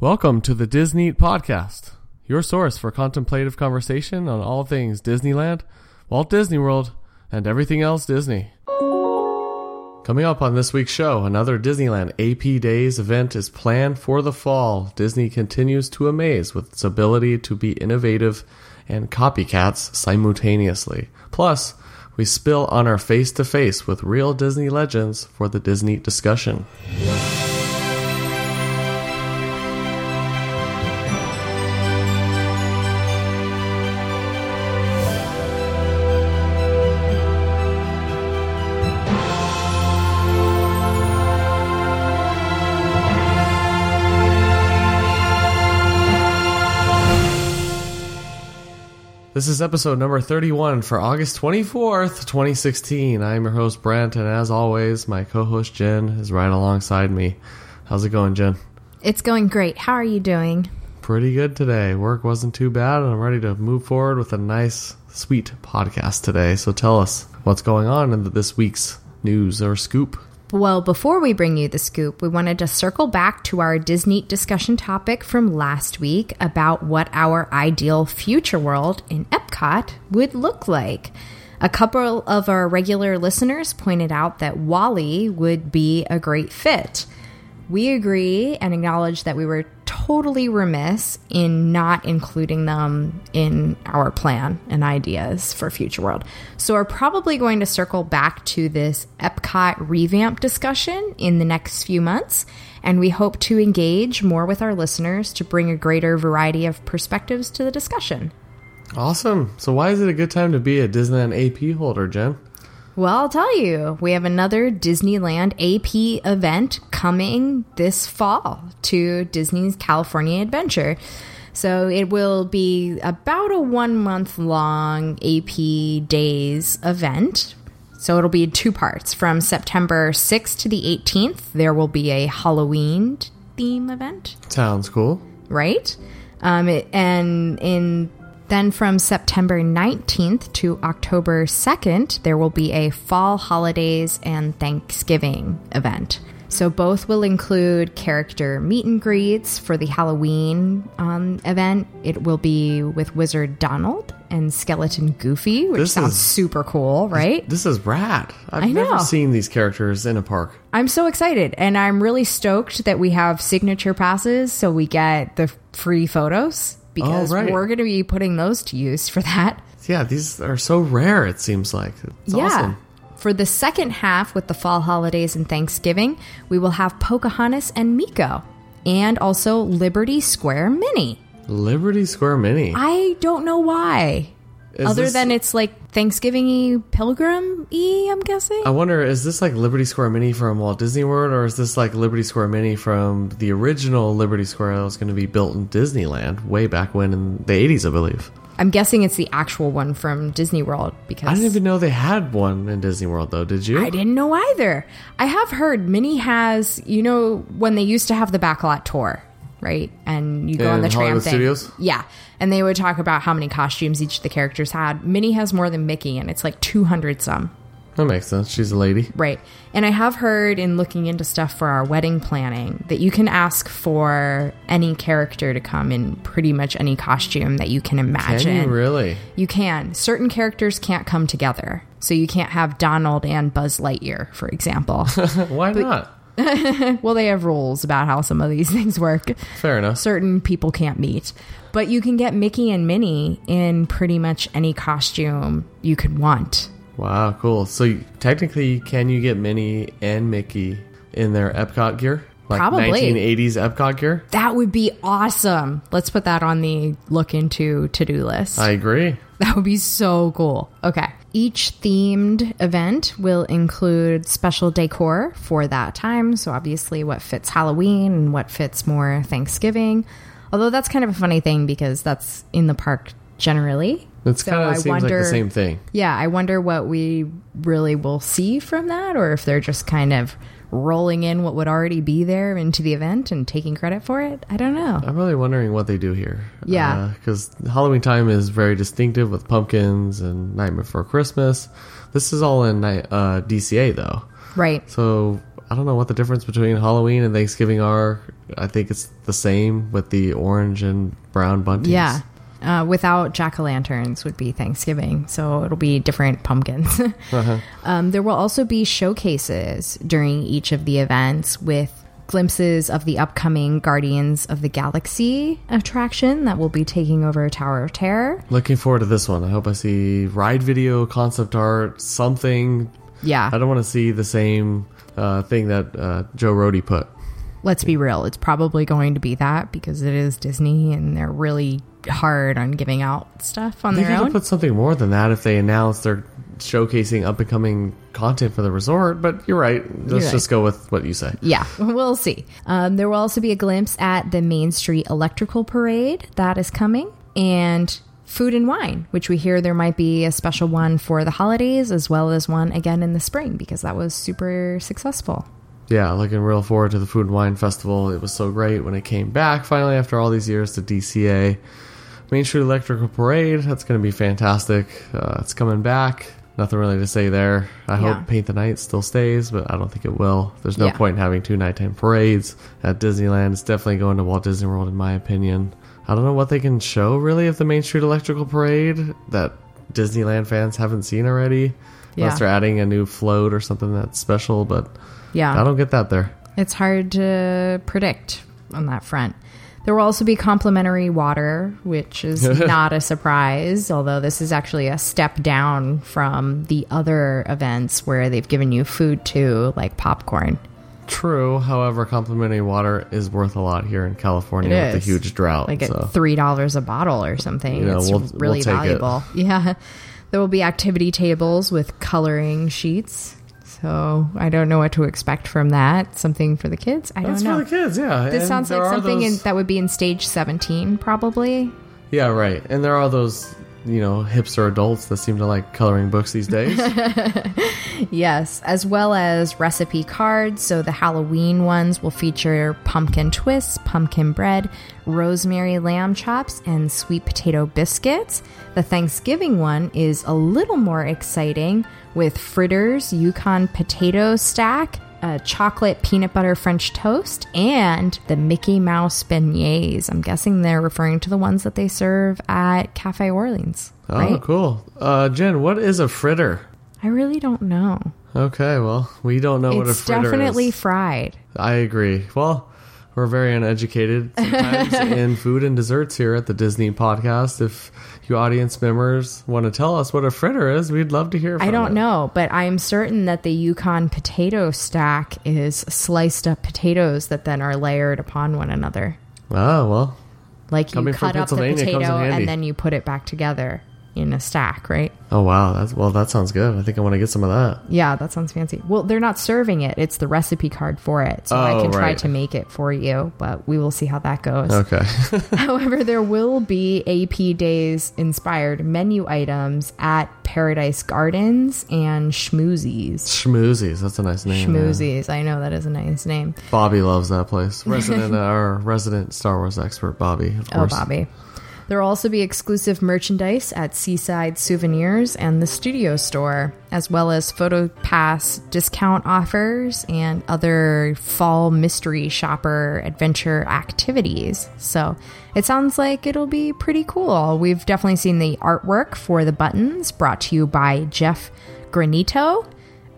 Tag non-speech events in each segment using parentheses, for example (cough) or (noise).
Welcome to the Disney Podcast, your source for contemplative conversation on all things Disneyland, Walt Disney World, and everything else Disney. Coming up on this week's show, another Disneyland AP Days event is planned for the fall. Disney continues to amaze with its ability to be innovative and copycats simultaneously. Plus, we spill on our face to face with real Disney legends for the Disney discussion. This is episode number 31 for August 24th, 2016. I'm your host, Brent, and as always, my co host, Jen, is right alongside me. How's it going, Jen? It's going great. How are you doing? Pretty good today. Work wasn't too bad, and I'm ready to move forward with a nice, sweet podcast today. So tell us what's going on in this week's news or scoop. Well, before we bring you the scoop, we wanted to circle back to our Disney discussion topic from last week about what our ideal future world in Epcot would look like. A couple of our regular listeners pointed out that WALL-E would be a great fit. We agree and acknowledge that we were totally remiss in not including them in our plan and ideas for Future World. So we're probably going to circle back to this Epcot revamp discussion in the next few months, and we hope to engage more with our listeners to bring a greater variety of perspectives to the discussion. Awesome. So why is it a good time to be a Disneyland AP holder, Jen? Well, I'll tell you, we have another Disneyland AP event coming this fall to Disney's California Adventure. So it will be about a one month long AP Days event. So it'll be two parts. From September 6th to the 18th, there will be a Halloween theme event. Sounds cool. Right? Um, it, and in then from September 19th to October 2nd, there will be a fall holidays and Thanksgiving event. So both will include character meet and greets for the Halloween um, event. It will be with Wizard Donald and Skeleton Goofy, which This sounds is- super cool, right? This is rad. I've I know. never seen these characters in a park. I'm so excited, and I'm really stoked that we have signature passes, so we get the free photos because right. we're going to be putting those to use for that. Yeah, these are so rare, it seems like. It's awesome. For the second half, with the fall holidays and Thanksgiving, we will have Pocahontas and Meeko, and also Liberty Square Minnie. Liberty Square Minnie. I don't know why. Is Other this- than it's like Thanksgiving E Pilgrim y, I'm guessing. I wonder, is this like Liberty Square Minnie from Walt Disney World, or is this like Liberty Square Minnie from the original Liberty Square that was going to be built in Disneyland way back when in the 80s, I believe? I'm guessing it's the actual one from Disney World because I didn't even know they had one in Disney World, though. Did you? I didn't know either. I have heard Minnie has, you know, when they used to have the backlot tour, right? And you go on the tram Hollywood thing. Studios? Yeah. And they would talk about how many costumes each of the characters had. Minnie has more than Mickey, and it's like 200 some. That makes sense. She's a lady. Right. And I have heard in looking into stuff for our wedding planning that you can ask for any character to come in pretty much any costume that you can Can imagine. you really? You can. Certain characters can't come together. So you can't have Donald and Buzz Lightyear, for example. (laughs) Why not? (laughs) well, they have rules about how some of these (laughs) things work. Fair enough. Certain people can't meet. But you can get Mickey and Minnie in pretty much any costume you could want. Wow, cool. So technically, can you get Minnie and Mickey in their Epcot gear? Like Probably. 1980s Epcot gear? That would be awesome. Let's put that on the look into to do list. I agree. (laughs) That would be so cool. Okay. Each themed event will include special decor for that time. So, obviously, what fits Halloween and what fits more Thanksgiving. Although, that's kind of a funny thing because that's in the park generally. It's So kind I of seems like wonder- the same thing. Yeah, I wonder what we really will see from that or if they're just kind of rolling in what would already be there into the event and taking credit for it. I don't know. I'm really wondering what they do here. Yeah. Because Halloween time is very distinctive with pumpkins and Night Before Christmas. This is all in uh, DCA, though. Right. So I don't know what the difference between Halloween and Thanksgiving are. I think it's the same with the orange and brown bunties. Yeah. Uh, without jack o' lanterns would be Thanksgiving, so it'll be different pumpkins. (laughs) um, there will also be showcases during each of the events with glimpses of the upcoming Guardians of the Galaxy attraction that will be taking over Tower of Terror. Looking forward to this one. I hope I see ride video, concept art, something. Yeah. I don't want to see the same uh, thing that uh, Joe Rohde put. Let's be real, it's probably going to be that because it is Disney and they're really hard on giving out stuff on They their own. put something more than that if they announce they're showcasing up and coming content for the resort. But you're right. Let's You're just go with what you say. Yeah, (laughs) we'll see. Um, there will also be a glimpse at the Main Street Electrical Parade that is coming, and food and wine, which we hear there might be a special one for the holidays as well as one again in the spring because that was super successful. Yeah, looking real forward to the Food and Wine Festival. It was so great when it came back finally after all these years to DCA. Main Street Electrical Parade, that's going to be fantastic. Uh, it's coming back. Nothing really to say there. I Yeah. hope Paint the Night still stays, but I don't think it will. There's no Yeah. point in having two nighttime parades at Disneyland. It's definitely going to Walt Disney World, in my opinion. I don't know what they can show really of the Main Street Electrical Parade that Disneyland fans haven't seen already. Yeah. Unless they're adding a new float or something that's special, but Yeah. I don't get that there. It's hard to predict on that front. There will also be complimentary water, which is (laughs) not a surprise, although this is actually a step down from the other events where they've given you food too, like popcorn. True. However, complimentary water is worth a lot here in California It with the huge drought. like so. at three dollars a bottle or something. You know, it's we'll- we'll really it. valuable. (laughs) Yeah, there will be activity tables with coloring sheets. So I don't know what to expect from that. Something for the kids? I That's don't know. for the kids, yeah. This And sounds like something in, that would be in stage seventeen, probably. Yeah, right. And there are those, you know, hipster adults that seem to like coloring books these days. (laughs) Yes, as well as recipe cards. So the Halloween ones will feature pumpkin twists, pumpkin bread, rosemary lamb chops, and sweet potato biscuits. The Thanksgiving one is a little more exciting with fritters, Yukon potato stack, a chocolate peanut butter French toast, and the Mickey Mouse beignets. I'm guessing they're referring to the ones that they serve at Cafe Orleans. oh, right? cool. Uh, Jen, what is a fritter? I really don't know. Okay, well, we don't know what a fritter is. It's definitely fried. I agree. Well, we're very uneducated sometimes (laughs) in food and desserts here at the Disney podcast. If you audience members want to tell us what a fritter is, we'd love to hear from I don't you. know, but I'm certain that the Yukon potato stack is sliced up potatoes that then are layered upon one another. Oh, well, Like you cut up the Pennsylvania, it comes in potato and then you put it back together in a stack, right? Oh wow, that's well that sounds good. I think I want to get some of that. Yeah, that sounds fancy. Well, they're not serving it. It's the recipe card for it. So I Oh, can try right. to make it for you, but we will see how that goes. Okay. (laughs) However, there will be AP Days inspired menu items at Paradise Gardens and Schmoozies. Schmoozies, that's a nice name. yeah. Schmoozies. I know that is a nice name. Bobby loves that place. (laughs) Resident uh, our resident Star Wars expert Bobby, of Oh, course. Bobby. There will also be exclusive merchandise at Seaside Souvenirs and the Studio Store, as well as Photo Pass discount offers and other fall mystery shopper adventure activities. So it sounds like it'll be pretty cool. We've definitely seen the artwork for the buttons brought to you by Jeff Granito.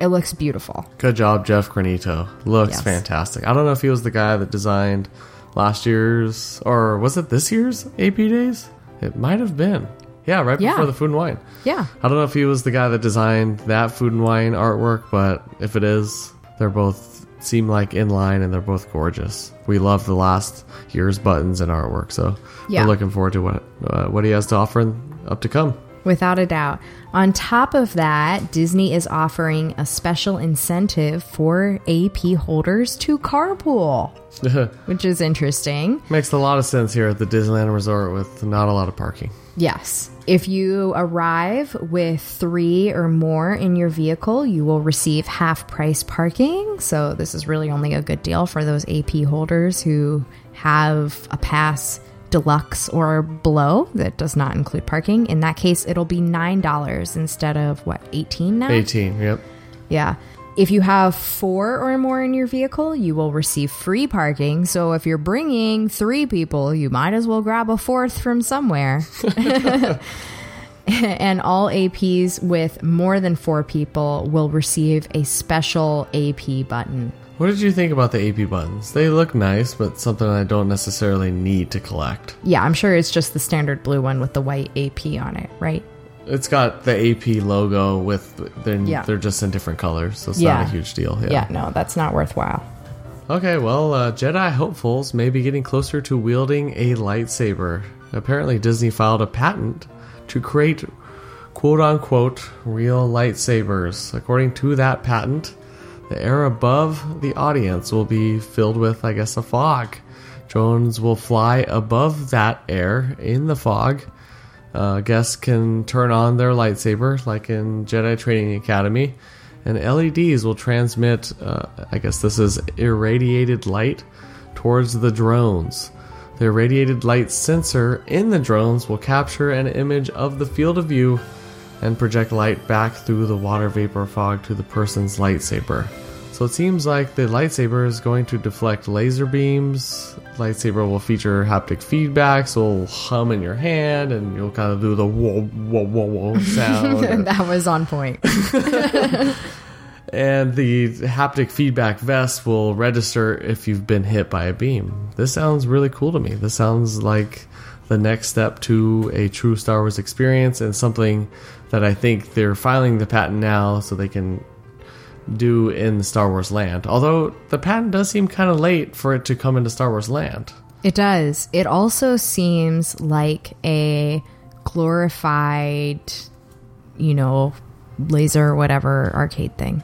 It looks beautiful. Good job, Jeff Granito. Looks Yes. fantastic. I don't know if he was the guy that designed last year's or was it this year's AP days? It might have been. Yeah, right Yeah. before the food and wine. Yeah. I don't know if he was the guy that designed that food and wine artwork, but if it is, they're both seem like in line and they're both gorgeous. We love the last year's buttons and artwork, so Yeah. we're looking forward to what uh, what he has to offer up to come. Without a doubt. On top of that, Disney is offering a special incentive for AP holders to carpool, (laughs) which is interesting. Makes a lot of sense here at the Disneyland Resort with not a lot of parking. Yes. If you arrive with three or more in your vehicle, you will receive half price parking. So, this is really only a good deal for those AP holders who have a pass deluxe or below that does not include parking. In that case, it'll be $9 instead of what, 18 now? 18, yep. Yeah. If you have four or more in your vehicle, you will receive free parking. So if you're bringing three people, you might as well grab a fourth from somewhere. (laughs) (laughs) and all APs with more than four people will receive a special AP button. What did you think about the AP buttons? They look nice, but something I don't necessarily need to collect. Yeah, I'm sure it's just the standard blue one with the white AP on it, right? It's got the AP logo with they're, Yeah. they're just in different colors, so it's Yeah. not a huge deal. Yeah. Yeah, no, that's not worthwhile. Okay, well, uh, Jedi hopefuls may be getting closer to wielding a lightsaber. Apparently, Disney filed a patent to create quote unquote real lightsabers. According to that patent, the air above the audience will be filled with, I guess, a fog. Drones will fly above that air in the fog. Uh, guests can turn on their lightsaber, like in Jedi Training Academy, and LEDs will transmit, uh, I guess this is irradiated light, towards the drones. The irradiated light sensor in the drones will capture an image of the field of view and project light back through the water vapor fog to the person's lightsaber. So it seems like the lightsaber is going to deflect laser beams. Lightsaber will feature haptic feedback, so it'll hum in your hand and you'll kind of do the whoa, whoa, whoa, whoa (laughs) sound. (laughs) that was on point. (laughs) and the haptic feedback vest will register if you've been hit by a beam. This sounds really cool to me. This sounds like the next step to a true Star Wars experience and something that I think they're filing the patent now so they can do in Star Wars land. Although the patent does seem kind of late for it to come into Star Wars land. It does. It also seems like a glorified, you know, laser whatever arcade thing.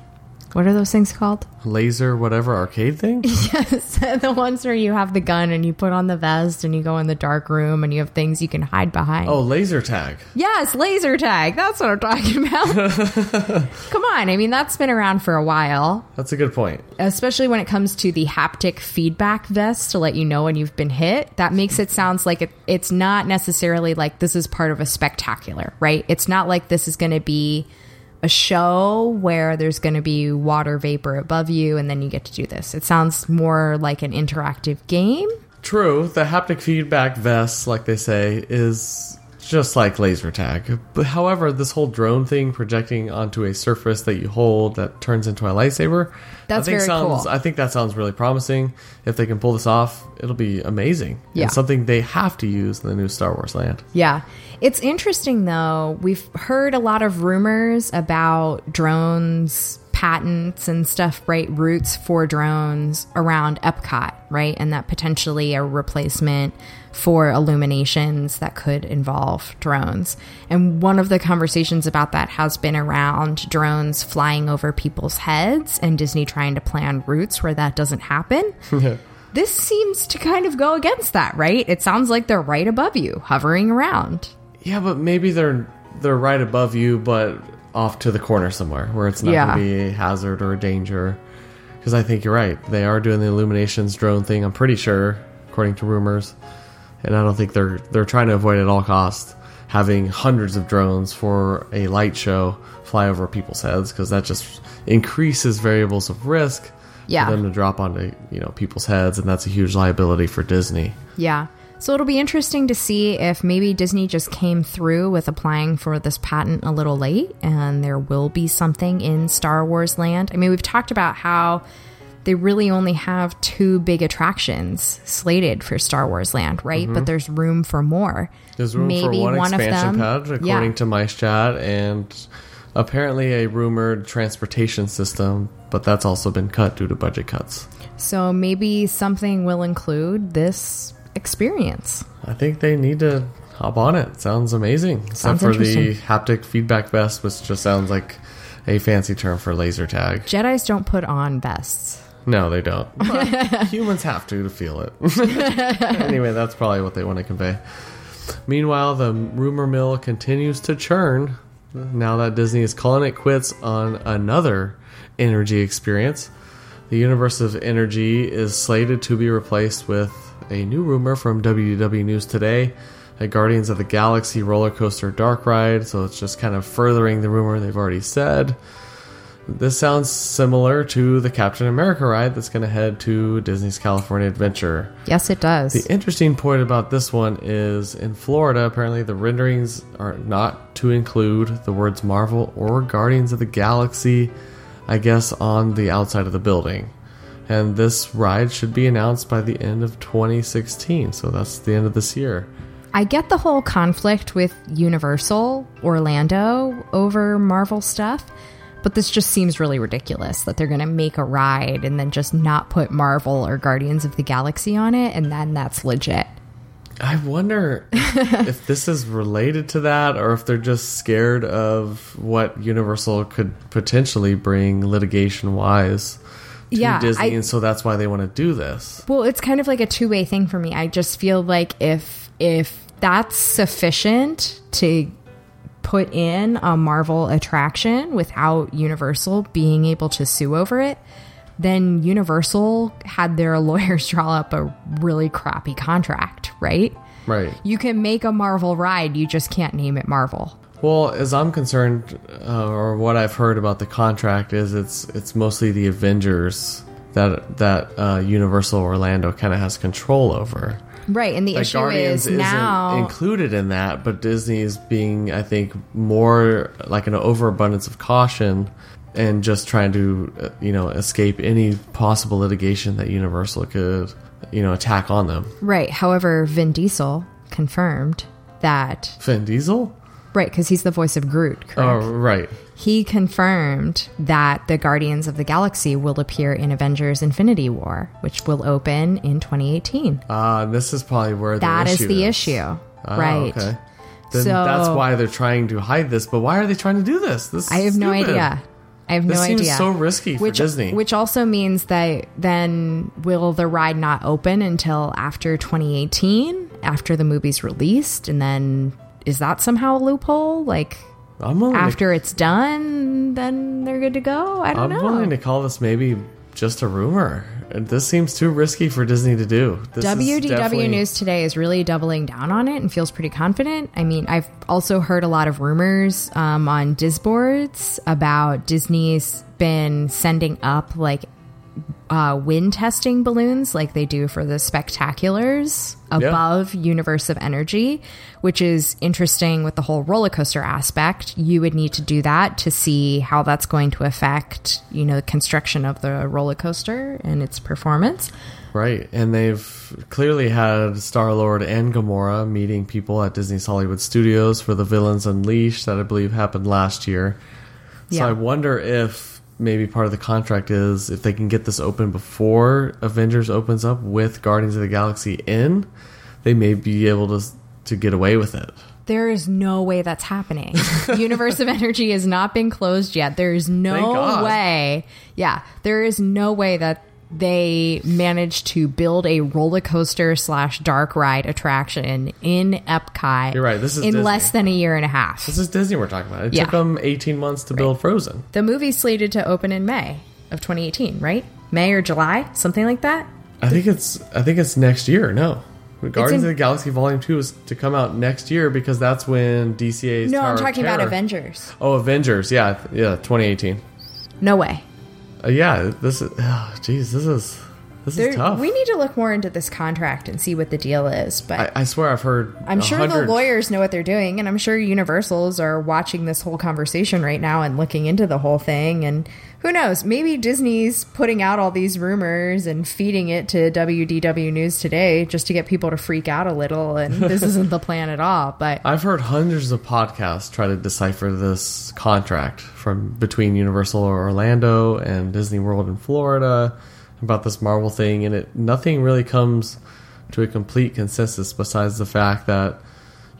What are those things called? Laser, whatever arcade thing? (laughs) Yes, (laughs) the ones where you have the gun and you put on the vest and you go in the dark room and you have things you can hide behind. oh, laser tag. Yes, laser tag. That's what I'm talking about. (laughs) Come on. I mean, that's been around for a while, That's a good point. especially when it comes to the haptic feedback vest to let you know when you've been hit. That makes it sounds like it, it's not necessarily like this is part of a spectacular, right? It's not like this is going to be a show where there's going to be water vapor above you and then you get to do this. It sounds more like an interactive game. True, the haptic feedback vest, like they say, is just like laser tag. But however, this whole drone thing projecting onto a surface that you hold that turns into a lightsaber, That's I think very sounds cool. I think that sounds really promising. If they can pull this off, it'll be amazing. Yeah. And something they have to use in the new Star Wars land. Yeah. It's interesting though. We've heard a lot of rumors about drones, patents and stuff, right? Routes for drones around Epcot, right? And that potentially a replacement for illuminations that could involve drones. And one of the conversations about that has been around drones flying over people's heads and Disney trying to plan routes where that doesn't happen. (laughs) This seems to kind of go against that, right? It sounds like they're right above you, hovering around. Yeah, but maybe they're they're right above you, but off to the corner somewhere where it's not Yeah. going to be a hazard or a danger. Because I think you're right. They are doing the illuminations drone thing. I'm pretty sure, according to rumors, and I don't think they're they're trying to avoid at all costs having hundreds of drones for a light show fly over people's heads because that just increases variables of risk Yeah. for them to drop onto you know people's heads, and that's a huge liability for Disney. Yeah. So it'll be interesting to see if maybe Disney just came through with applying for this patent a little late and there will be something in Star Wars land. I mean, we've talked about how they really only have two big attractions slated for Star Wars land, right? But mm-hmm. there's room for more. There's room for one, expansion pad, according yeah. to my Chat, and apparently a rumored transportation system, but that's also been cut due to budget cuts. So maybe something will include this experience. I think they need to hop on it. Sounds amazing. Sounds Except for the haptic feedback vest, which just sounds like a fancy term for laser tag. Jedi's don't put on vests. No, they don't. (laughs) But (laughs) humans have to to feel it. (laughs) anyway, that's probably what they want to convey. Meanwhile, the rumor mill continues to churn now that Disney is calling it quits on another energy experience. The universe of energy is slated to be replaced with a new rumor from WDW News Today, a Guardians of the Galaxy roller coaster dark ride. So it's just kind of furthering the rumor they've already said. This sounds similar to the Captain America ride that's going to head to Disney's California Adventure. Yes, it does. The interesting point about this one is in Florida, apparently the renderings are not to include the words Marvel or Guardians of the Galaxy, I guess, on the outside of the building. And this ride should be announced by the end of 2016, so that's the end of this year. I get the whole conflict with Universal Orlando over Marvel stuff, but this just seems really ridiculous that they're going to make a ride and then just not put Marvel or Guardians of the Galaxy on it, and then that's legit. I wonder (laughs) if this is related to that or if they're just scared of what Universal could potentially bring litigation wise to Yeah, Disney, I- and so that's why they want to do this. Well, it's kind of like a two way thing for me. I just feel like if if that's sufficient to put in a Marvel attraction without Universal being able to sue over it, then Universal had their (laughs) lawyers draw up a really crappy contract, right? Right. You can make a Marvel ride, you just can't name it Marvel. Well, as I'm concerned, uh, or what I've heard about the contract is it's it's mostly the Avengers that that uh, Universal Orlando kind of has control over. Right, and the Like issue Guardians is now isn't included in that, but Disney's being, I think, more like an overabundance of caution and just trying to, uh, you know, escape any possible litigation that Universal could, you know, attack on them. Right. However, Vin Diesel confirmed that Vin Diesel? right because he's the voice of Groot. Correct. Oh, right. He confirmed that the Guardians of the Galaxy will appear in Avengers Infinity War, which will open in 2018. Uh, this is probably where That the is the issue. Oh, right. Okay. Then So- that's why they're trying to hide this. But why are they trying to do this? This I is have no idea. I have This no seems idea. so risky for which, Disney. Which also means that then will the ride not open until after 2018, after the movie's released? And then is that somehow a loophole? Like I'm willing after it's done, then they're good to go? I don't know. I'm willing to call this maybe just a rumor. This seems too risky for Disney to do. This is WDW News Today is really doubling down on it and feels pretty confident. I mean, I've also heard a lot of rumors um, on Disboards about Disney's been sending up like uh, wind testing balloons like they do for the spectaculars above Universe of Energy, which is interesting with the whole roller coaster aspect. You would need to do that to see how that's going to affect, you know, the construction of the roller coaster and its performance. Right, and they've clearly had Star Lord and Gamora meeting people at Disney's Hollywood Studios for the Villains Unleashed that I believe happened last year. So Yeah. I wonder if maybe part of the contract is if they can get this open before Avengers opens up with Guardians of the Galaxy in, they may be able to to get away with it. There is no way that's happening. (laughs) Universe of Energy has not been closed yet. There is no way. Yeah, there is no way that they managed to build a roller coaster slash dark ride attraction in Epcot. You're right, this is in Disney. less than a year and a half. This is Disney we're talking about. It Yeah. took them 18 months to build Frozen. The movie's slated to open in May of 2018, right? May or July, something like that. I think it's I think it's next year. No. Guardians in- of the Galaxy Volume 2 is to come out next year because that's when DCA's No, Tower I'm talking about Avengers. Oh, Avengers. Yeah, yeah, 2018. No way. Uh, yeah, this is oh, jeez, this is this There- is tough. we need to look more into this contract and see what the deal is. But I, I swear I've heard I'm sure the lawyers know what they're doing, and I'm sure Universals are watching this whole conversation right now and looking into the whole thing. And who knows? Maybe Disney's putting out all these rumors and feeding it to WDW News today just to get people to freak out a little. And (laughs) this isn't the plan at all. But I've heard hundreds of podcasts try to decipher this contract from between Universal Orlando and Disney World in Florida about this Marvel thing, and it nothing really comes to a complete consensus besides the fact that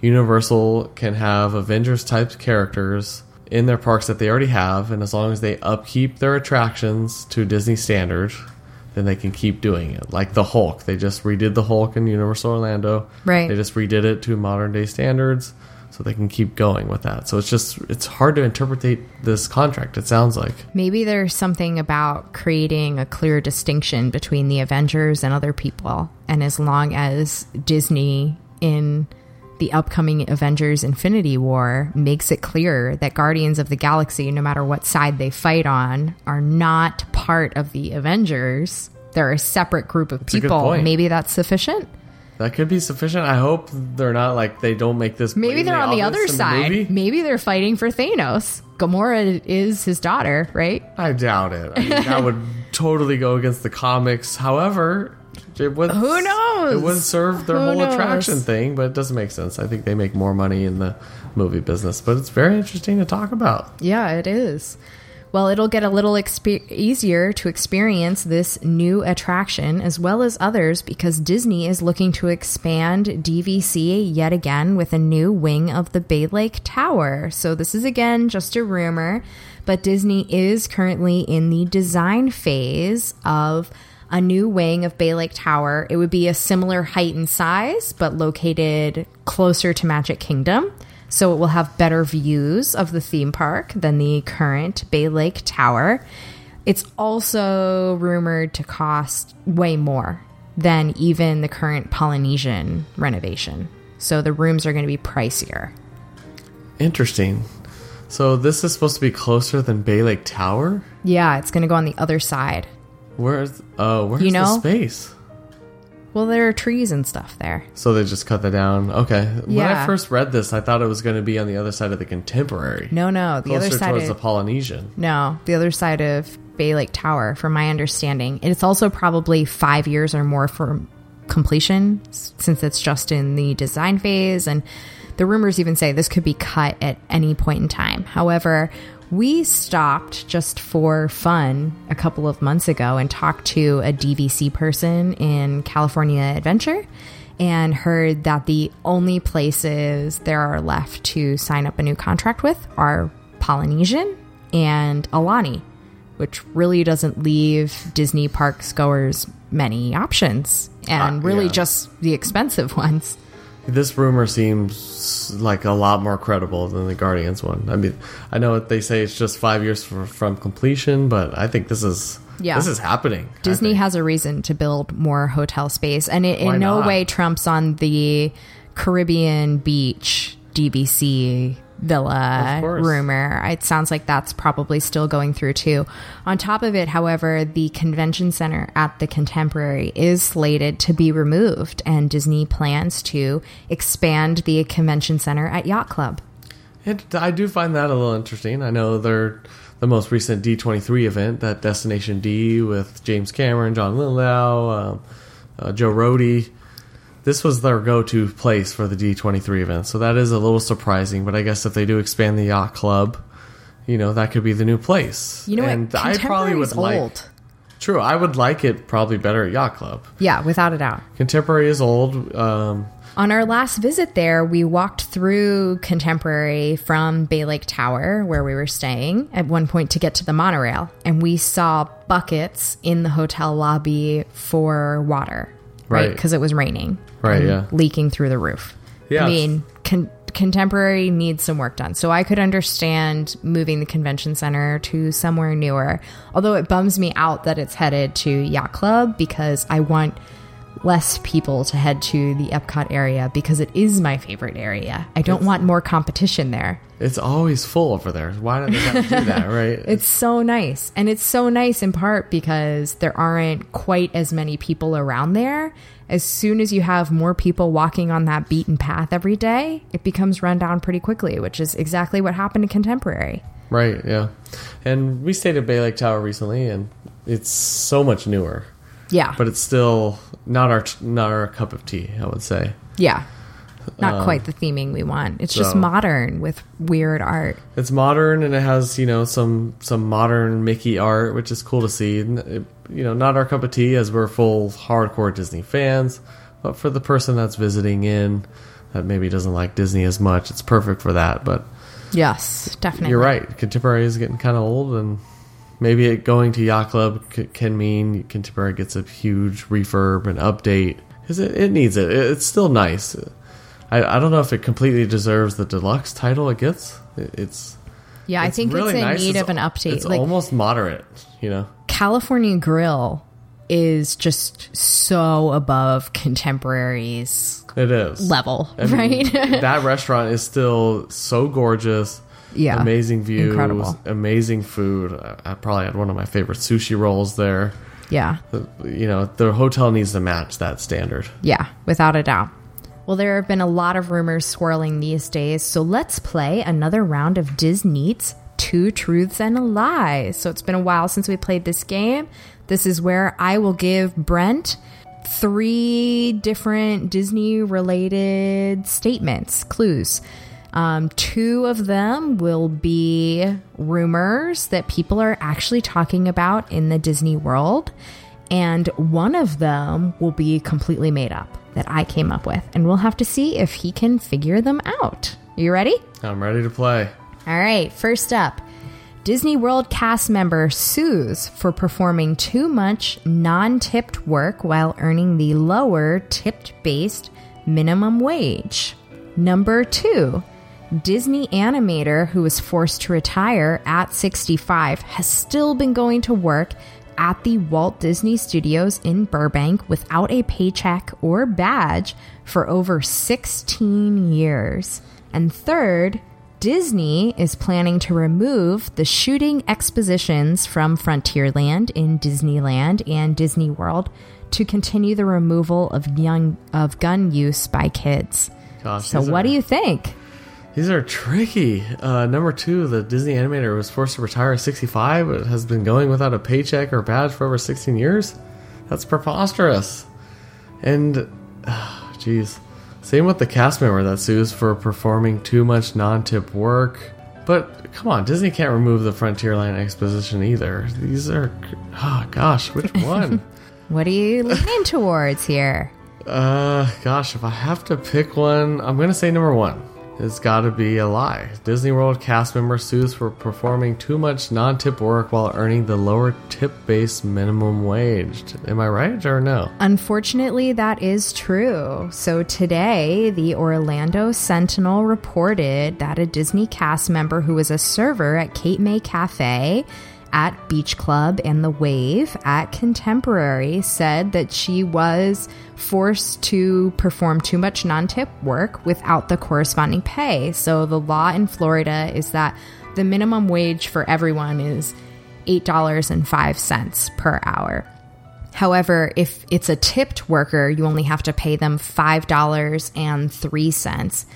Universal can have Avengers type characters in their parks that they already have, and as long as they upkeep their attractions to Disney standard, then they can keep doing it. Like the Hulk, they just redid the Hulk in Universal Orlando. Right. They just redid it to modern day standards, so they can keep going with that. So it's just it's hard to interpret this contract. It sounds like maybe there's something about creating a clear distinction between the Avengers and other people. And as long as Disney in the upcoming Avengers Infinity War makes it clear that Guardians of the Galaxy, no matter what side they fight on, are not part of the Avengers. They're a separate group of good people. Maybe that's sufficient. That could be sufficient. I hope they're not like they don't make this. Maybe they're on the other in the side. Maybe they're fighting for Thanos. Gamora is his daughter, right? I doubt it. I mean, that would totally go against the comics. However, it would. Who knows? It would serve their Who whole knows? attraction thing, but it doesn't make sense. I think they make more money in the movie business, but it's very interesting to talk about. Yeah, it is. Well, it'll get a little expe- easier to experience this new attraction as well as others because Disney is looking to expand DVC yet again with a new wing of the Bay Lake Tower. So, this is again just a rumor, but Disney is currently in the design phase of a new wing of Bay Lake Tower. It would be a similar height and size, but located closer to Magic Kingdom. So it will have better views of the theme park than the current Bay Lake Tower. It's also rumored to cost way more than even the current Polynesian renovation. So the rooms are going to be pricier. Interesting. So this is supposed to be closer than Bay Lake Tower. Yeah, it's going to go on the other side. Where's uh where's You the know? space? Well, there are trees and stuff there. So they just cut that down. Okay. When I first read this, I thought it was going to be on the other side of the contemporary. No, no, the closer other side towards of the Polynesian. No, the other side of Bay Lake Tower, from my understanding. It's also probably five years or more for completion since it's just in the design phase. And the rumors even say this could be cut at any point in time. However, we stopped just for fun a couple of months ago and talked to a DVC person in California Adventure and heard that the only places there are left to sign up a new contract with are Polynesian and Aulani, which really doesn't leave Disney parks goers many options and Uh, really yeah. just the expensive (laughs) ones. This rumor seems like a lot more credible than the Guardians one. I mean, I know they say it's just five years for, from completion, but I think this is Yeah. this is happening. Disney has a reason to build more hotel space, and it Why in no not? way trumps on the Caribbean beach DVC villa rumor. It sounds like that's probably still going through too. On top of it, however, the convention center at the Contemporary is slated to be removed, and Disney plans to expand the convention center at Yacht Club. It, I do find that a little interesting. I know they're the most recent D23 event, that Destination D with James Cameron, John Lithgow, um, uh, Joe Rohde. This was their go-to place for the D23 event, so that is a little surprising. But I guess if they do expand the yacht club, you know that could be the new place. You know and what? I probably Contemporary would is like. old. True, I would like it probably better at yacht club. Yeah, without a doubt. Contemporary is old. Um, On our last visit there, we walked through Contemporary from Bay Lake Tower, where we were staying at one point to get to the monorail, and we saw buckets in the hotel lobby for water, right? Right. Because it was raining, Right, yeah. leaking through the roof. Yeah, I mean, con- Contemporary needs some work done, so I could understand moving the convention center to somewhere newer. Although it bums me out that it's headed to Yacht Club because I want less people to head to the Epcot area because it is my favorite area. I don't want more competition there. it's always full over there. Why do they have to do that, (laughs) right? It's so nice. And it's so nice in part because there aren't quite as many people around there. As soon as you have more people walking on that beaten path every day, it becomes run down pretty quickly, which is exactly what happened to Contemporary. Right, yeah. And we stayed at Bay Lake Tower recently, and it's so much newer, Yeah. but it's still not our not our cup of tea. I would say. yeah. Not um, quite the theming we want. It's just modern with weird art. It's modern and it has you know some some modern Mickey art, which is cool to see. It- you know, not our cup of tea as we're full hardcore Disney fans, but for the person that's visiting in that maybe doesn't like Disney as much, it's perfect for that. But Yes, definitely. You're right. Contemporary is getting kind of old, and maybe it going to yacht club c- can mean Contemporary gets a huge refurb and update because it, it needs it. It- It's still nice. I, I don't know if it completely deserves the deluxe title it gets. It- It's Yeah, I think really it's in nice. need It's- of an update. It's like almost moderate, you know. California Grill is just so above contemporaries It is. level, I mean, (laughs) right? that restaurant is still so gorgeous. Yeah. Amazing views. Incredible. Amazing food. I, I probably had one of my favorite sushi rolls there. yeah. You know, the hotel needs to match that standard. Yeah, without a doubt. Well, there have been a lot of rumors swirling these days, so let's play another round of Disney's Two Truths and a Lie. So it's been a while since we played this game. This is where I will give Brent three different Disney related statements, clues. Um, two of them will be rumors that people are actually talking about in the Disney world, and one of them will be completely made up that I came up with, and we'll have to see if he can figure them out. You ready? I'm ready to play. All right, first up Disney World cast member sues for performing too much non tipped work while earning the lower tipped based minimum wage. Number two, Disney animator who was forced to retire at 65 has still been going to work at the Walt Disney Studios in Burbank without a paycheck or badge for over 16 years. And third, Disney is planning to remove the shooting expositions from Frontierland in Disneyland and Disney World to continue the removal of young of gun use by kids. Gosh. So what do you think? These are tricky. Uh, number two, the Disney animator was forced to retire at 65, but has been going without a paycheck or badge for over 16 years. That's preposterous. And, (sighs) jeez. Same with the cast member that sues for performing too much non tip work. But come on, Disney can't remove the Frontierland exposition either. These are, oh gosh, which (laughs) one? What are you (laughs) leaning towards here? Uh, gosh, if I have to pick one, I'm gonna say number one. It's gotta be a lie. Disney World cast member sues for performing too much non tip work while earning the lower tip based minimum wage. Am I right or no? Unfortunately, that is true. So today, the Orlando Sentinel reported that a Disney cast member who was a server at Cape May Cafe at Beach Club and The Wave at Contemporary said that she was forced to perform too much non tip work without the corresponding pay. So the law in Florida is that the minimum wage for everyone is $8.05 per hour. However, if it's a tipped worker, you only have to pay them $5.03.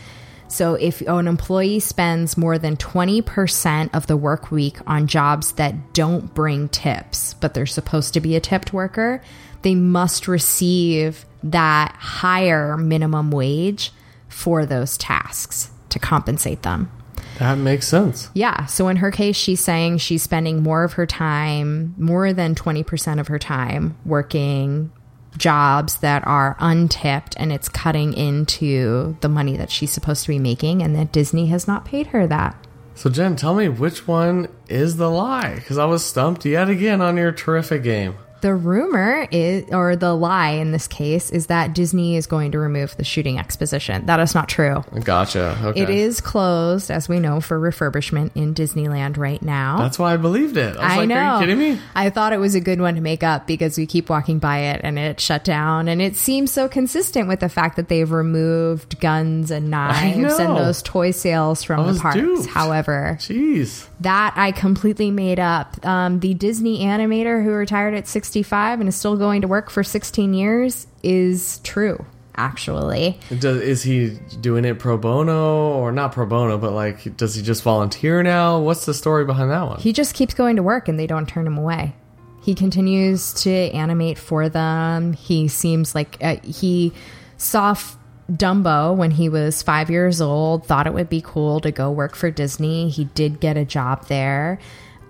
So if an employee spends more than 20% of the work week on jobs that don't bring tips, but they're supposed to be a tipped worker, they must receive that higher minimum wage for those tasks to compensate them. That makes sense. Yeah. So in her case, she's saying she's spending more of her time, more than 20% of her time, working jobs that are untipped and it's cutting into the money that she's supposed to be making, and that Disney has not paid her that. So, Jen, tell me which one is the lie? Because I was stumped yet again on your terrific game. The rumor is, or the lie in this case, is that Disney is going to remove the shooting exposition. That is not true. Gotcha. Okay. It is closed, as we know, for refurbishment in Disneyland right now. That's why I believed it. I was I like, know. are you kidding me? I thought it was a good one to make up because we keep walking by it and it shut down. And it seems so consistent with the fact that they've removed guns and knives and those toy sales from the parks. duped. However, Jeez. that I completely made up. Um, the Disney animator who retired at 65 and is still going to work for 16 years is true, actually. Does, is he doing it pro bono or not pro bono, but like, does he just volunteer now? What's the story behind that one? He just keeps going to work and they don't turn him away. He continues to animate for them. He seems like uh, he saw F- Dumbo when he was five years old, thought it would be cool to go work for Disney. He did get a job there.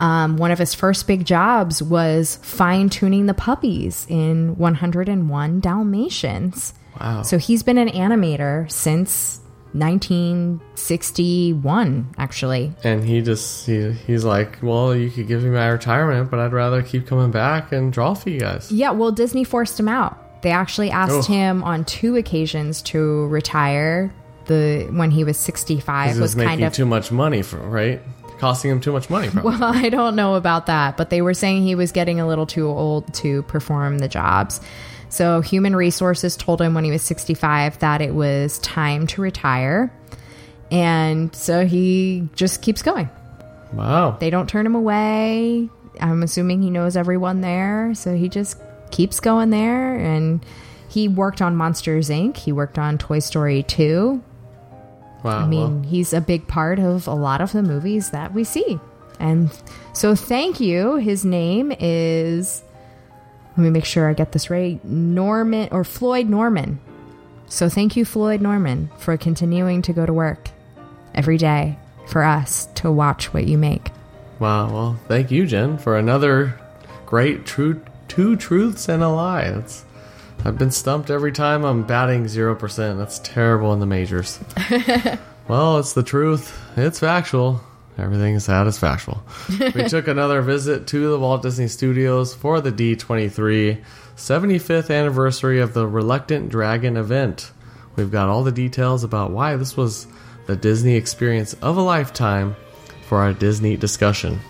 Um, one of his first big jobs was fine tuning the puppies in 101 Dalmatians. Wow. So he's been an animator since 1961, actually. and he just he, he's like, well, you could give me my retirement, but I'd rather keep coming back and draw for you guys. Yeah, well, Disney forced him out. They actually asked Oh. him on two occasions to retire. The when he was 65 was was making kind of too much money for right. Costing him too much money. Probably. Well, (laughs) I don't know about that, but they were saying he was getting a little too old to perform the jobs. So, Human Resources told him when he was 65 that it was time to retire. And so he just keeps going. wow. They don't turn him away. I'm assuming he knows everyone there. So he just keeps going there. And he worked on Monsters Inc., he worked on Toy Story 2. Wow. I mean, he's a big part of a lot of the movies that we see. And so, thank you. His name is, let me make sure I get this right Norman or Floyd Norman. So, thank you, Floyd Norman, for continuing to go to work every day for us to watch what you make. wow. Well, thank you, Jen, for another great true two truths and a lie. That's I've been stumped every time I'm batting zero percent. That's terrible in the majors. (laughs) well, it's the truth. It's factual. Everything is that is factual. we took (laughs) another visit to the Walt Disney Studios for the D23 75th anniversary of the Reluctant Dragon event. We've got all the details about why this was the Disney experience of a lifetime for our Disney discussion.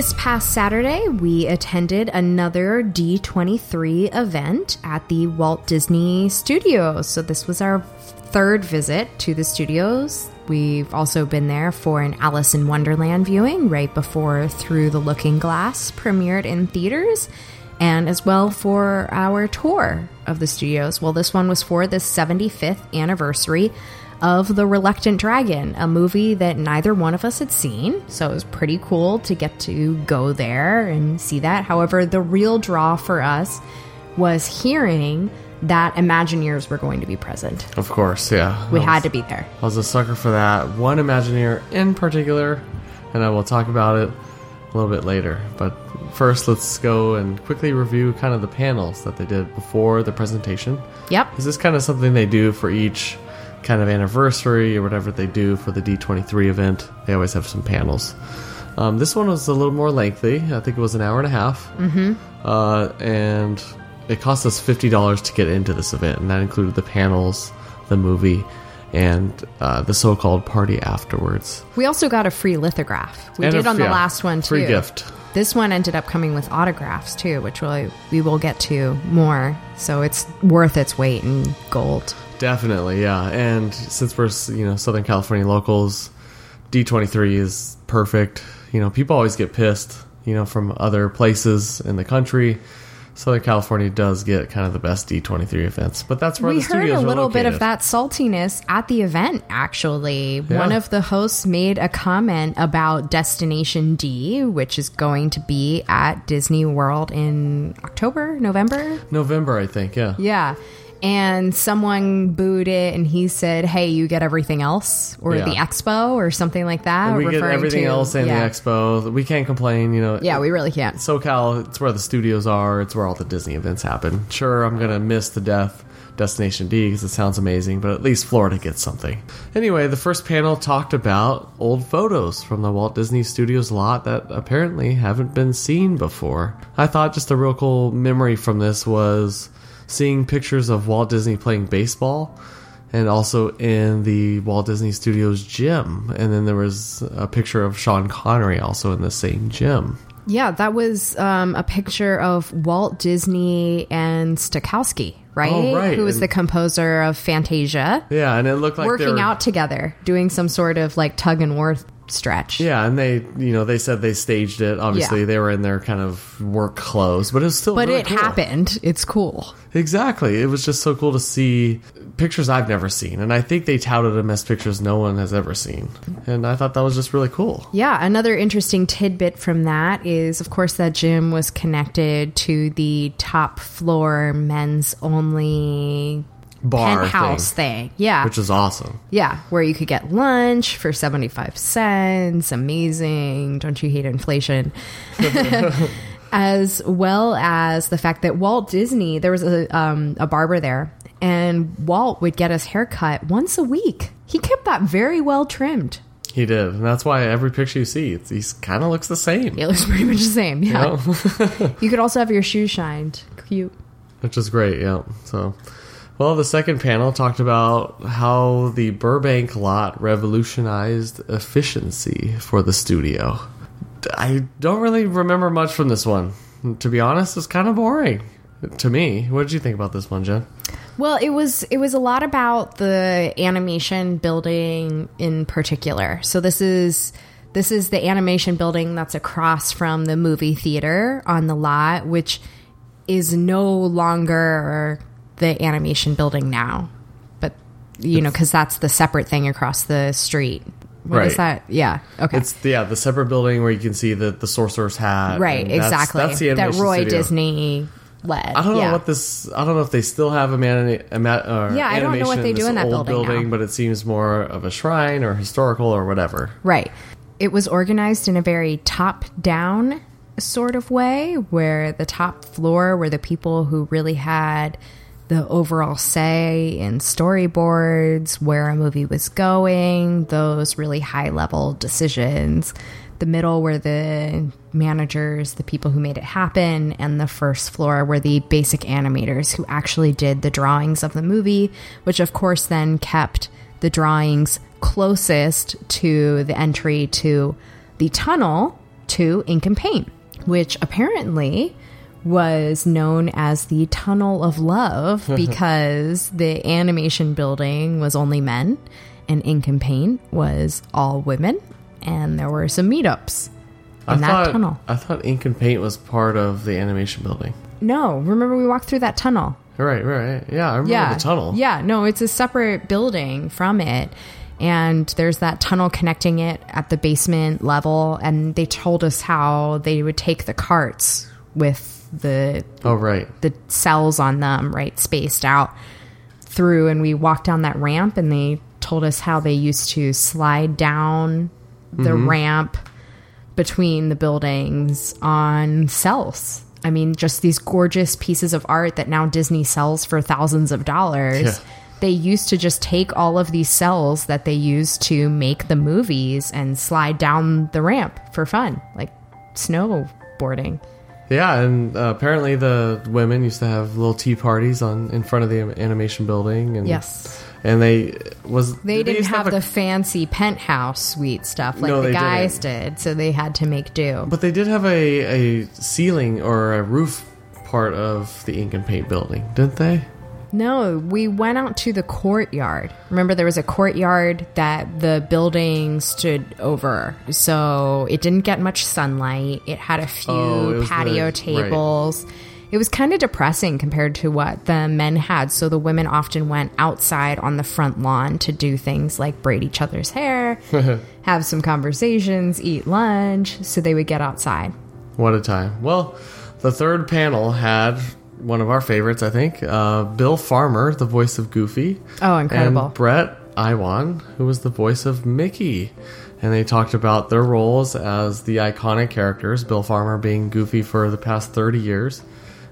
This past Saturday, we attended another D23 event at the Walt Disney Studios. So, this was our third visit to the studios. We've also been there for an Alice in Wonderland viewing right before Through the Looking Glass premiered in theaters, and as well for our tour of the studios. Well, this one was for the 75th anniversary of The Reluctant Dragon, a movie that neither one of us had seen. So it was pretty cool to get to go there and see that. However, the real draw for us was hearing that Imagineers were going to be present. Of course, yeah. We I had to be there. I was a sucker for that. One Imagineer in particular, and I will talk about it a little bit later. But first, let's go and quickly review kind of the panels that they did before the presentation. Yep. Is this kind of something they do for each kind of anniversary or whatever they do for the D23 event? They always have some panels. Um, this one was a little more lengthy. I think it was an hour and a half. Mm-hmm. Uh, and it cost us $50 to get into this event, and that included the panels, the movie, and uh, the so called party afterwards. We also got a free lithograph. We And a- did on the yeah, last one too. free gift. This one ended up coming with autographs too, which we'll, we will get to more. So it's worth its weight in gold. Definitely, yeah. And since we're you know Southern California locals, D23 is perfect. You know, people always get pissed, you know, from other places in the country. Southern California does get kind of the best D23 events, but that's where we the heard studios a little bit of that saltiness at the event actually one of the hosts made a comment about destination d which is going to be at disney world in october november November, I think. Yeah, yeah and someone booed it and he said hey you get everything else or Yeah. the expo or something like that and we get everything to- else in yeah. the expo. We can't complain, you know. yeah we really can't SoCal, it's where the studios are. It's where all the Disney events happen. Sure, I'm gonna miss the death Destination D because it sounds amazing, but at least Florida gets something. Anyway, the first panel talked about old photos from the Walt Disney Studios lot that apparently haven't been seen before. I thought just a real cool memory from this was seeing pictures of Walt Disney playing baseball and also in the Walt Disney Studios gym. And then there was a picture of Sean Connery also in the same gym. Yeah, that was um, a picture of Walt Disney and Stokowski, right? Oh, right. Who was And- the composer of Fantasia, Yeah, and it looked like they working out together, doing some sort of like tug and war stretch. Yeah, and they, you know, they said they staged it. Obviously, Yeah. they were in their kind of work clothes, but it was still. But really it cool. happened. It's cool. Exactly. It was just so cool to see pictures I've never seen, and I think they touted them as pictures no one has ever seen, and I thought that was just really cool. Yeah, another interesting tidbit from that is, of course, that gym was connected to the top floor men's only bar penthouse thing, thing. Yeah. which is awesome. Yeah, where you could get lunch for 75 cents. Amazing. Don't you hate inflation? (laughs) as well as the fact that Walt Disney, there was a, um, a barber there, and Walt would get his haircut once a week. He kept that very well trimmed. He did, and that's why every picture you see, he kind of looks the same. It looks pretty much the same. you Yeah. know? (laughs) You could also have your shoes shined. Cute. which is great. Yeah. So, well, the second panel talked about how the Burbank lot revolutionized efficiency for the studio. I don't really remember much from this one. To be honest, it's kind of boring to me. What did you think about this one, Jen? Well, it was it was a lot about the animation building in particular. So this is this is the animation building that's across from the movie theater on the lot, which is no longer the animation building now. But you know, because that's the separate thing across the street. What is Right. that? Yeah. Okay. It's yeah, the separate building where you can see the the sorcerer's hat. right. that's- Exactly. That's, the that Roy studio. Disney led. I don't know yeah. what this. I don't know if they still have a man. A ma- uh, Yeah, I don't know what they do in that old building now. but it seems more of a shrine or historical or whatever. Right. It was organized in a very top down sort of way, where the top floor were the people who really had the overall say in storyboards, where a movie was going, those really high level decisions. The middle were the managers, the people who made it happen, and the first floor were the basic animators who actually did the drawings of the movie, which of course then kept the drawings closest to the entry to the tunnel to ink and paint, which apparently was known as the Tunnel of Love (laughs) because the animation building was only men and ink and paint was all women, and there were some meetups in I that thought tunnel. I thought ink and paint was part of the animation building. No, remember we walked through that tunnel. Right, right. Yeah, I remember yeah. the tunnel. Yeah, no, it's a separate building from it. And there's that tunnel connecting it at the basement level. And they told us how they would take the carts with the Oh, right. the cels on them, right, spaced out through. And we walked down that ramp, and they told us how they used to slide down the mm-hmm. ramp between the buildings on cels. I mean, just these gorgeous pieces of art that now Disney sells for thousands of dollars. Yeah. They used to just take all of these cels that they used to make the movies and slide down the ramp for fun, like snowboarding. Yeah, and uh, apparently the women used to have little tea parties on in front of the animation building, and Yes. and they was They did didn't used to have a- the fancy penthouse suite stuff like No, the they guys did, so they had to make do. but they did have a a ceiling or a roof part of the ink and paint building, didn't they? No, we went out to the courtyard. Remember, there was a courtyard that the building stood over, so it didn't get much sunlight. It had a oh, few Oh, patio the- right. tables. It was kind of depressing compared to what the men had. So the women often went outside on the front lawn to do things like braid each other's hair, (laughs) have some conversations, eat lunch. So they would get outside. What a time. Well, the third panel had one of our favorites, I think, uh, Bill Farmer, the voice of Goofy. Oh, incredible. And Bret Iwan, who was the voice of Mickey. And they talked about their roles as the iconic characters, Bill Farmer being Goofy for the past 30 years,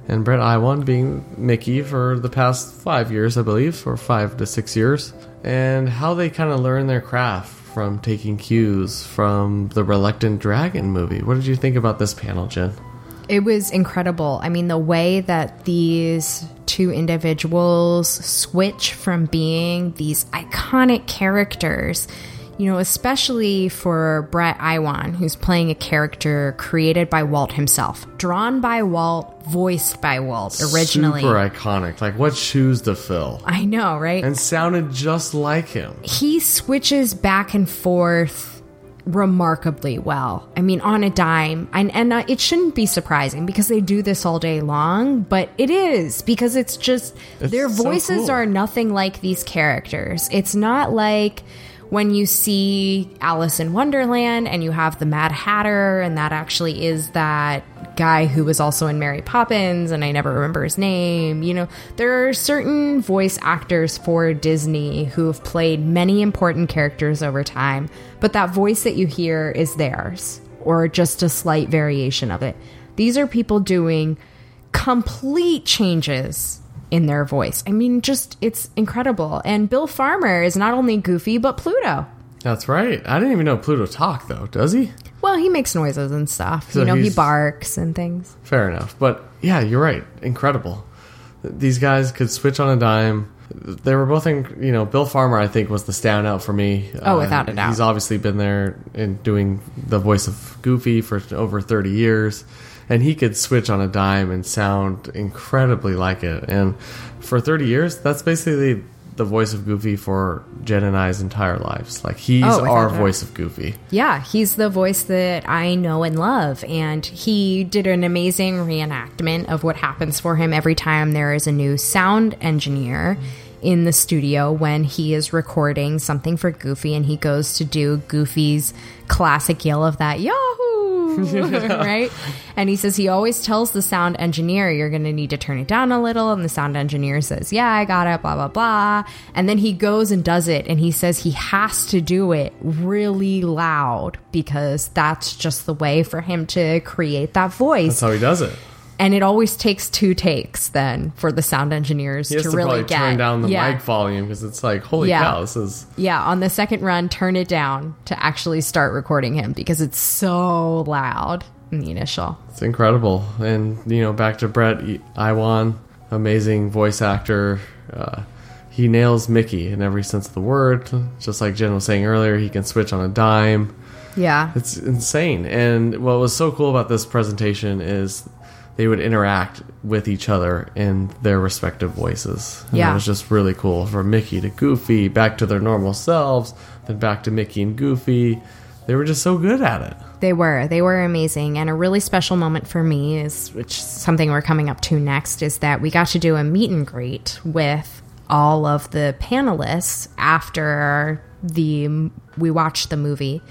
and Bret Iwan being Mickey for the past five years, I believe, or five to six years, and how they kind of learn their craft from taking cues from the Reluctant Dragon movie. What did you think about this panel, Jen? It was incredible. I mean, the way that these two individuals switch from being these iconic characters, you know, especially for Bret Iwan, who's playing a character created by Walt himself, drawn by Walt, voiced by Walt originally. Super iconic. Like, what shoes to fill? I know, right? And sounded just like him. he switches back and forth remarkably well. I mean, on a dime. And, and uh, it shouldn't be surprising because they do this all day long, but it is because it's just It's their so voices cool. are nothing like these characters. It's not like when you see Alice in Wonderland and you have the Mad Hatter, and that actually is that guy who was also in Mary Poppins, and I never remember his name. You know, there are certain voice actors for Disney who have played many important characters over time, but that voice that you hear is theirs, or just a slight variation of it. These are people doing complete changes in their voice. I mean, just it's incredible. And Bill Farmer is not only goofy, but Pluto. That's right. I didn't even know Pluto talked though. Does he? Well, he makes noises and stuff. So you know, he barks and things. Fair enough. But yeah, you're right. Incredible. These guys could switch on a dime. They were both in, you know, Bill Farmer, I think, was the standout for me. Uh, Oh, without a doubt. He's obviously been there and doing the voice of Goofy for over 30 years. And he could switch on a dime and sound incredibly like it. And for 30 years, that's basically the voice of Goofy for Jen and I's entire lives. Like, he's Oh, our voice of Goofy. Yeah, he's the voice that I know and love. And he did an amazing reenactment of what happens for him every time there is a new sound engineer in the studio when he is recording something for Goofy and he goes to do Goofy's classic yell of that Yahoo! (laughs) right? And he says he always tells the sound engineer, you're going to need to turn it down a little. And the sound engineer says, yeah, I got it, blah, blah, blah. And then he goes and does it. And he says he has to do it really loud because that's just the way for him to create that voice. That's how he does it. And it always takes two takes then for the sound engineers to to, really get turn down the yeah. mic volume because it's like, holy Yeah. cow, this is Yeah, on the second run, turn it down to actually start recording him because it's so loud in the initial. It's incredible. And, you know, back to Bret Iwan, amazing voice actor. Uh, he nails Mickey in every sense of the word. Just like Jen was saying earlier, he can switch on a dime. Yeah. It's insane. And what was so cool about this presentation is they would interact with each other in their respective voices. And Yeah. It was just really cool. From Mickey to Goofy, back to their normal selves, then back to Mickey and Goofy. They were just so good at it. They were. They were amazing. And a really special moment for me is, which is something we're coming up to next, is that we got to do a meet and greet with all of the panelists after the we watched the movie.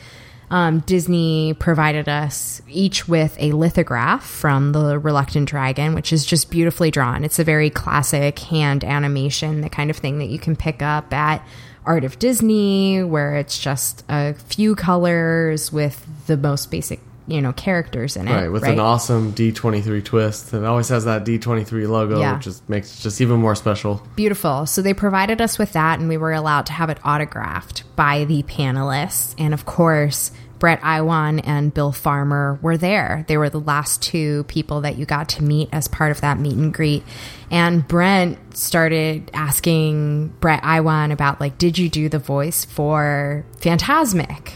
Um, Disney provided us each with a lithograph from the Reluctant Dragon, which is just beautifully drawn. It's a very classic hand animation, the kind of thing that you can pick up at Art of Disney, where it's just a few colors with the most basic, you know, characters in it. Right, with an awesome D23 twist. It always has that D23 logo, Yeah. which just makes it just even more special. Beautiful. So they provided us with that, and we were allowed to have it autographed by the panelists. And of course, Bret Iwan and Bill Farmer were there. They were the last two people that you got to meet as part of that meet and greet. And Brent started asking Bret Iwan about, like, did you do the voice for Fantasmic?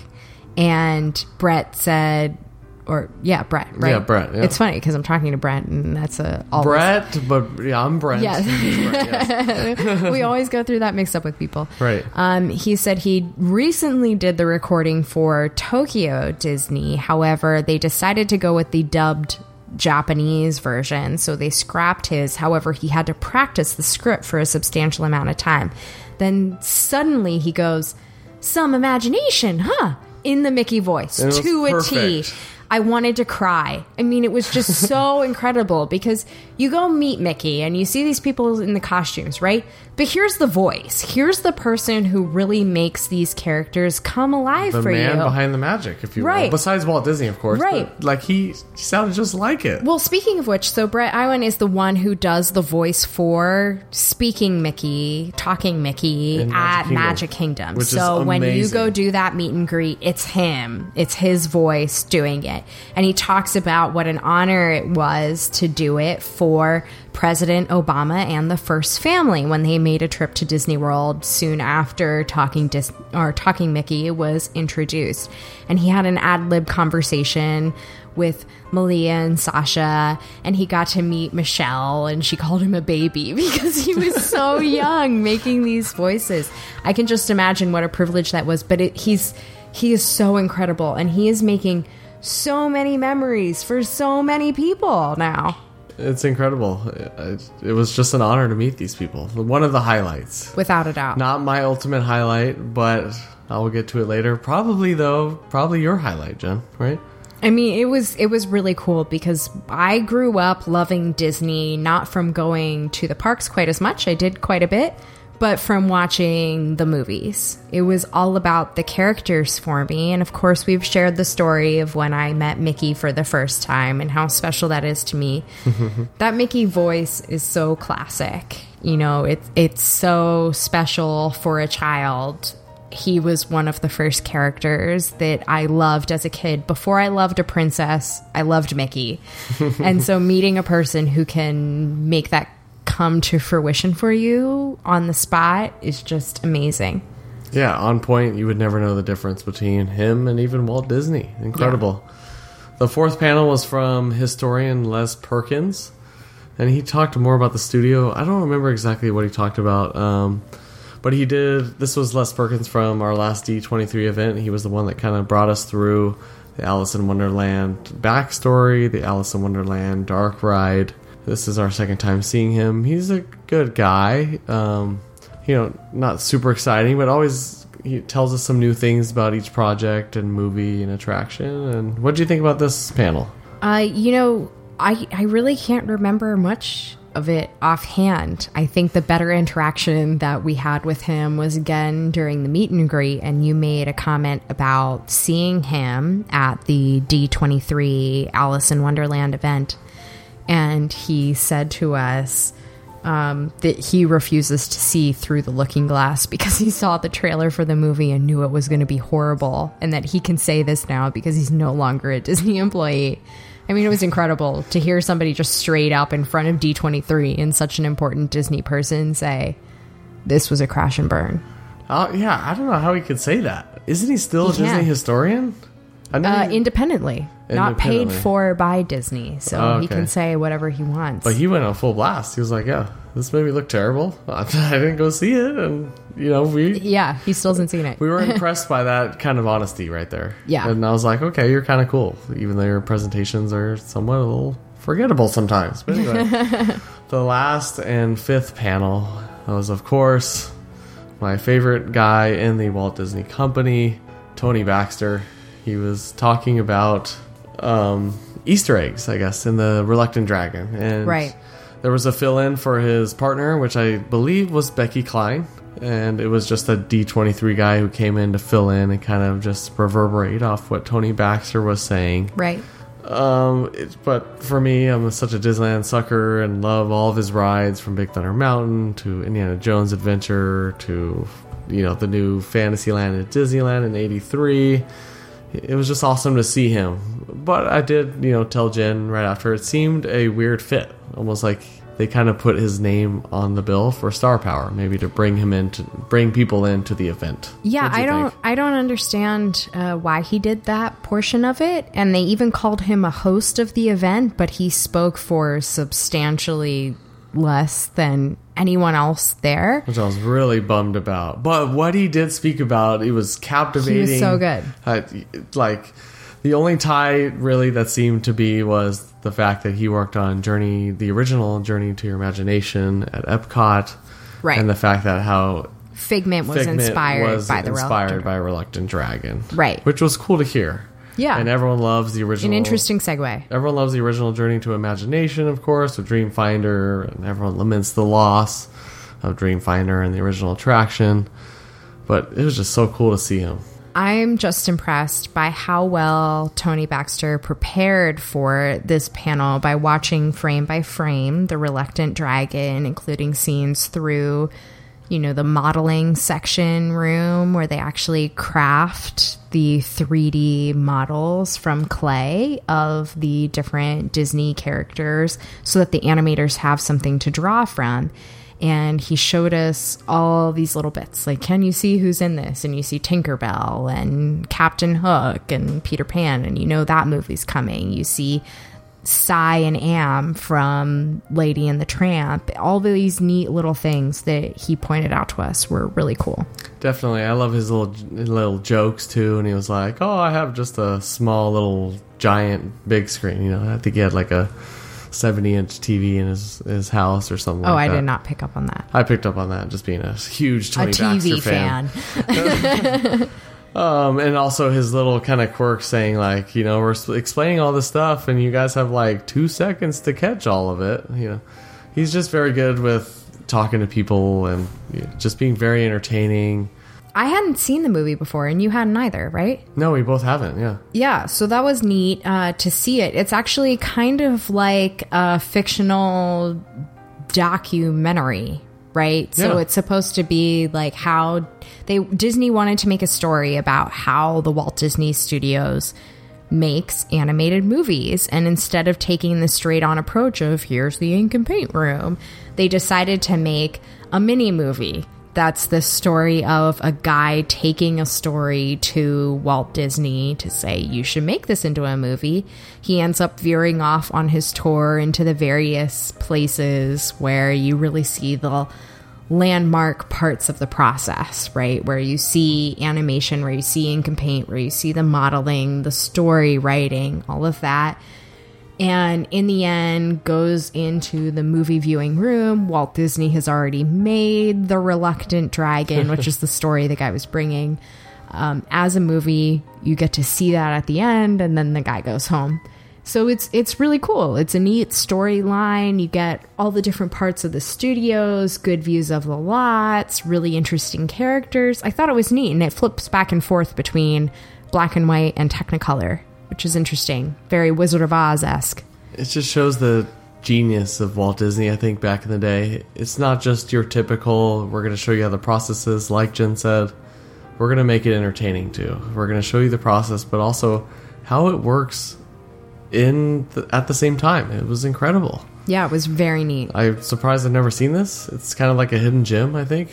And Brett said, or yeah, Brett, right? Yeah, Brett, yeah. It's funny because I'm talking to Brett, and that's a always Brett, but yeah, I'm. Yes. Brett, yes. (laughs) we always go through that mix up with people. Right. Um, he said he recently did the recording for Tokyo Disney. However, they decided to go with the dubbed Japanese version, so they scrapped his. However, he had to practice the script for a substantial amount of time. Then suddenly he goes, Some imagination, huh? In the Mickey voice, to a T. I wanted to cry. I mean, it was just (laughs) so incredible because you go meet Mickey and you see these people in the costumes, right? But here's the voice. Here's the person who really makes these characters come alive the for man you. behind the magic, if you Right. will. Besides Walt Disney, of course. Right. But, like, he, sounded just like it. well, speaking of which, so Bret Iwan is the one who does the voice for speaking Mickey, talking Mickey Magic at Kingdom, Magic Kingdom. so when you go do that meet and greet, it's him. It's his voice doing it. And he talks about what an honor it was to do it for President Obama and the first family when they made a trip to Disney World soon after Talking Dis- or Talking Mickey was introduced. And he had an ad lib conversation with Malia and Sasha, and he got to meet Michelle, and she called him a baby (laughs) because he was so (laughs) young making these voices. I can just imagine what a privilege that was. But it, he's he is so incredible, and he is making so many memories for so many people now. It's incredible. It, it was just an honor to meet these people. One of the highlights. Without a doubt. Not my ultimate highlight, but I will get to it later. Probably, though, probably your highlight, Jen, right? I mean, it was it was really cool because I grew up loving Disney, not from going to the parks quite as much. I did quite a bit, but from watching the movies. It was all about the characters for me, and of course, we've shared the story of when I met Mickey for the first time and how special that is to me. (laughs) that Mickey voice is so classic. You know, it's it's so special for a child he was one of the first characters that I loved as a kid. Before I loved a princess, I loved Mickey. (laughs) and so meeting a person who can make that come to fruition for you on the spot is just amazing. Yeah, on point. You would never know the difference between him and even Walt Disney. Incredible. The fourth panel was from historian Les Perkins, and he talked more about the studio. I don't remember exactly what he talked about. Um, but he did. This was Les Perkins from our last D23 event. He was the one that kind of brought us through the Alice in Wonderland backstory, the Alice in Wonderland dark ride. This is our second time seeing him. He's a good guy. Um, you know, not super exciting, but always he tells us some new things about each project and movie and attraction. And what do you think about this panel? Uh, you know, I I really can't remember much of it offhand. I think the better interaction that we had with him was again during the meet and greet, and you made a comment about seeing him at the D23 Alice in Wonderland event. And he said to us um, that he refuses to see through the looking glass because he saw the trailer for the movie and knew it was going to be horrible, and that he can say this now because he's no longer a (laughs) Disney employee. I mean, it was incredible to hear somebody just straight up in front of D23 and such an important Disney person say, This was a crash and burn. Oh yeah, I don't know how he could say that. Isn't he still a He Disney historian? Uh, independently, not paid Independently. for by Disney, so Oh, he okay. can say whatever he wants. But he went on full blast. He was like, "Yeah, this movie looked terrible. (laughs) I didn't go see it, and you know, we yeah, he still hasn't seen it. we were (laughs) impressed by that kind of honesty right there. Yeah. and I was like, okay, you're kind of cool, even though your presentations are somewhat a little forgettable sometimes. But anyway, (laughs) the last and fifth panel was, of course, my favorite guy in the Walt Disney Company, Tony Baxter. He was talking about um, Easter eggs, I guess, in the Reluctant Dragon, and Right. there was a fill in for his partner, which I believe was Becky Cline. And it was just a D23 guy who came in to fill in and kind of just reverberate off what Tony Baxter was saying. right. Um, it, but for me, I'm such a Disneyland sucker and love all of his rides from Big Thunder Mountain to Indiana Jones Adventure to, you know, the new Fantasyland at Disneyland in 83. It was just awesome to see him. But I did, you know, tell Jen right after it seemed a weird fit. Almost like they kind of put his name on the bill for star power, maybe to bring him in to bring people into the event. Yeah, I don't think? I don't understand uh, why he did that portion of it, and they even called him a host of the event, but he spoke for substantially less than anyone else there. which I was really bummed about. But what he did speak about, it was captivating. He was so good. Uh, like the only tie really that seemed to be was the fact that he worked on Journey, the original Journey to Your Imagination at Epcot, Right. And the fact that how Figment was Figment inspired was by the inspired Reluctant. by Reluctant Dragon, Right. Which was cool to hear. Yeah. and everyone loves the original. An interesting segue. Everyone loves the original Journey to Imagination, of course, with Dreamfinder, and everyone laments the loss of Dreamfinder and the original attraction. But it was just so cool to see him. I'm just impressed by how well Tony Baxter prepared for this panel by watching frame by frame the Reluctant Dragon, including scenes through, you know, the modeling section room where they actually craft the 3D models from clay of the different Disney characters so that the animators have something to draw from. And he showed us all these little bits like can you see who's in this? And you see tinkerbell and captain hook and peter pan and you know that movie's coming. You see Si and Am from Lady and the Tramp. All these neat little things that he pointed out to us were really cool. Definitely, I love his little little jokes too. And he was like, "Oh, I have just a small little giant big screen." You know, I think he had like a seventy inch TV in his his house or something. Oh, like I that. did not pick up on that. I picked up on that, just being a huge Tony a TV Baxter fan. fan. (laughs) (laughs) Um, and also his little kind of quirk saying like, you know, we're explaining all this stuff, and you guys have like two seconds to catch all of it. You know, he's just very good with talking to people and you know, just being very entertaining. I hadn't seen the movie before, and you hadn't either, right? No, we both haven't. Yeah, Yeah, so that was neat uh, to see it. It's actually kind of like a fictional documentary, right? So it's supposed to be like how they Disney wanted to make a story about how the Walt Disney Studios makes animated movies and instead of taking the straight on approach of here's the ink and paint room they decided to make a mini movie that's the story of a guy taking a story to Walt Disney to say you should make this into a movie he ends up veering off on his tour into the various places where you really see the landmark parts of the process, right? Where you see animation, where you see ink and paint, where you see the modeling, the story writing, all of that. And in the end, goes into the movie viewing room. Walt Disney has already made The Reluctant Dragon, which is the (laughs) story the guy was bringing. Um, as a movie, you get to see that at the end, and then the guy goes home. So it's it's really cool. It's a neat storyline. You get all the different parts of the studios, good views of the lots, really interesting characters. I thought it was neat, and it flips back and forth between black and white and Technicolor, which is interesting. Very Wizard of Oz esque. it just shows the genius of Walt Disney. I think back in the day, it's not just your typical. We're going to show you how the process is, like Jen said. We're going to make it entertaining too. We're going to show you the process, but also how it works in the, at the same time. It was incredible. Yeah, it was very neat. I'm surprised I've never seen this. It's kind of like a hidden gem. I think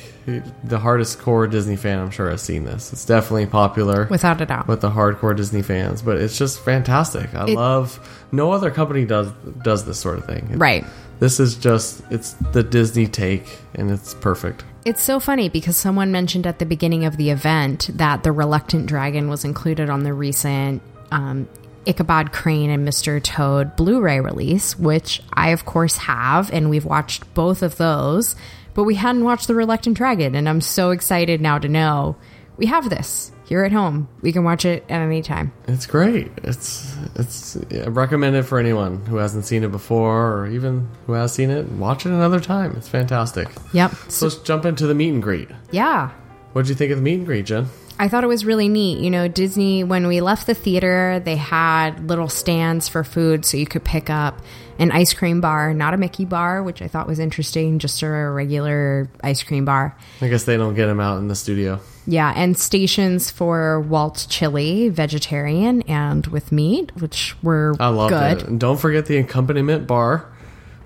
the hardest core Disney fan, I'm sure, has seen this. It's definitely popular Without a doubt. with the hardcore Disney fans, but it's just fantastic. I It- love. No other company does does this sort of thing. It- Right. This is just it's the Disney take, and it's perfect. It's so funny because someone mentioned at the beginning of the event that the Reluctant Dragon was included on the recent um, Ichabod Crane and Mr. Toad Blu ray release, which I, of course, have, and we've watched both of those, but we hadn't watched The Reluctant Dragon, and I'm so excited now to know we have this here at home. We can watch it at any time. It's great. It's it's I recommend it for anyone who hasn't seen it before, or even who has seen it. Watch it another time. It's fantastic. Yep. So let's jump into the meet and greet. Yeah. What did you think of the meet and greet, Jen? I thought it was really neat. You know, Disney, when we left the theater, they had little stands for food so you could pick up an ice cream bar, not a Mickey bar, which I thought was interesting, just a regular ice cream bar. I guess they don't get them out in the studio. Yeah, and stations for Walt chili, vegetarian, and with meat, which were I loved good. it. And don't forget the accompaniment bar.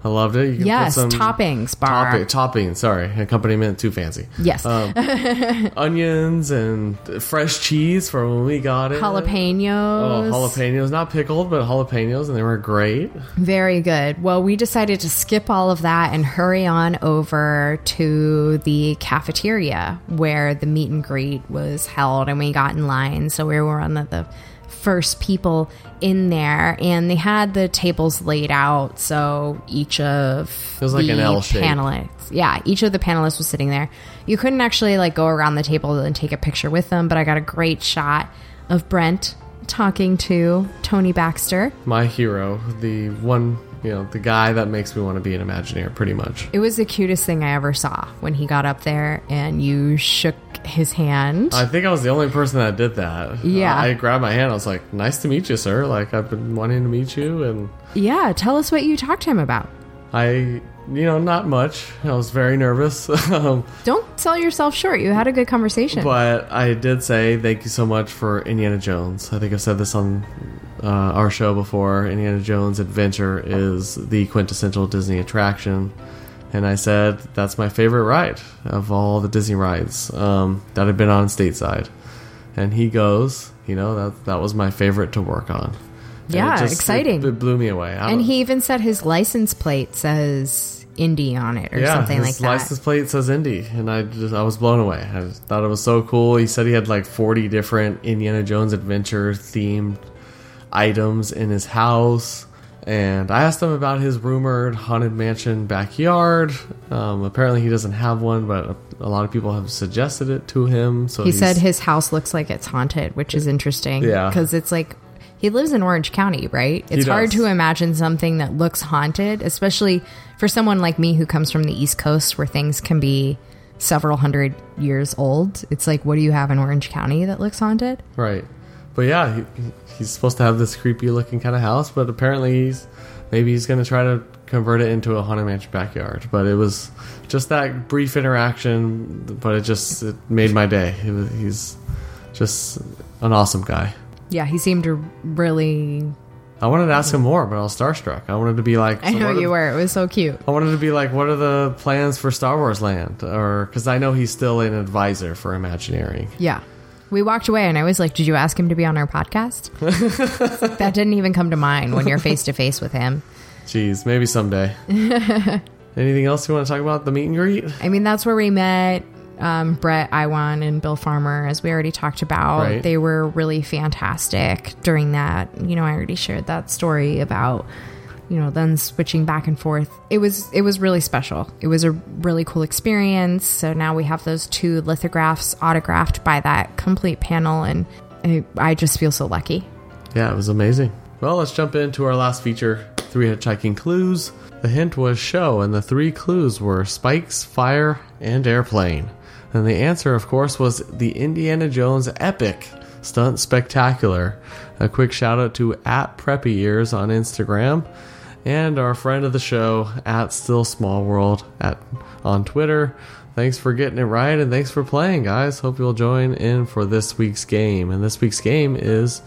I loved it. You Yes, some toppings bar. Topping, topping, sorry, accompaniment too fancy. Yes. Um, (laughs) onions and fresh cheese for when we got it. Jalapenos. Oh, jalapenos, not pickled, but jalapenos, and they were great. Very good. Well, we decided to skip all of that and hurry on over to the cafeteria where the meet and greet was held, and we got in line. So we were one of the first people in there, and they had the tables laid out. So each of It was like the an L shape. panelists, yeah, each of the panelists was sitting there. You couldn't actually like go around the table and take a picture with them, but I got a great shot of Brent talking to Tony Baxter. My hero, the one, you know, the guy that makes me want to be an Imagineer, pretty much. It was the cutest thing I ever saw when he got up there and you shook his hand. I think I was the only person that did that. Yeah. I grabbed my hand. I was like, "Nice to meet you, sir. Like I've been wanting to meet you." And yeah, tell us what you talked to him about. I, you know, not much. I was very nervous. (laughs) um, Don't sell yourself short. You had a good conversation. But I did say thank you so much for Indiana Jones. I think I've said this on uh, our show before. Indiana Jones Adventure is the quintessential Disney attraction. And I said that's my favorite ride of all the Disney rides um, that I've been on stateside. And he goes, you know, that that was my favorite to work on. And Yeah, it just- exciting. It, it blew me away. And he even said his license plate says Indy on it or yeah, something like that. His license plate says Indy, and I just I was blown away. I thought it was so cool. He said he had like forty different Indiana Jones adventure themed items in his house. And I asked him about his rumored haunted mansion backyard. Um, apparently, he doesn't have one, but a lot of people have suggested it to him. So He said his house looks like it's haunted, which is interesting. Yeah. Because it's like he lives in Orange County, right? It's hard to imagine something that looks haunted, especially for someone like me who comes from the East Coast where things can be several hundred years old. It's like, what do you have in Orange County that looks haunted? Right. But yeah, he, he's supposed to have this creepy looking kind of house, but apparently he's maybe he's going to try to convert it into a haunted mansion backyard. But it was just that brief interaction, but it just it made my day. It was, he's just an awesome guy. Yeah, he seemed to really. I wanted to ask him more, but I was starstruck. I wanted to be like, I know you are- were. It was so cute. I wanted to be like, what are the plans for Star Wars Land? Or because I know he's still an advisor for Imagineering. Yeah. We walked away and I was like, Did you ask him to be on our podcast? (laughs) that didn't even come to mind when you're face to face with him. Jeez, maybe someday. (laughs) Anything else you want to talk about the meet and greet? I mean, that's where we met um, Bret Iwan and Bill Farmer, as we already talked about. Right. They were really fantastic during that. You know, I already shared that story about you know then switching back and forth. It was it was really special. It was a really cool experience. So now we have those two lithographs autographed by that complete panel, and I, I just feel so lucky. Yeah, it was amazing. Well, let's jump into our last feature three hitchhiking clues. The hint was show, and the three clues were spikes, fire, and airplane. And the answer, of course, was the Indiana Jones epic stunt spectacular. A quick shout out to at Preppy Ears on Instagram and our friend of the show at Still Small World at on Twitter. Thanks for getting it right and thanks for playing, guys. Hope you'll join in for this week's game. And this week's game is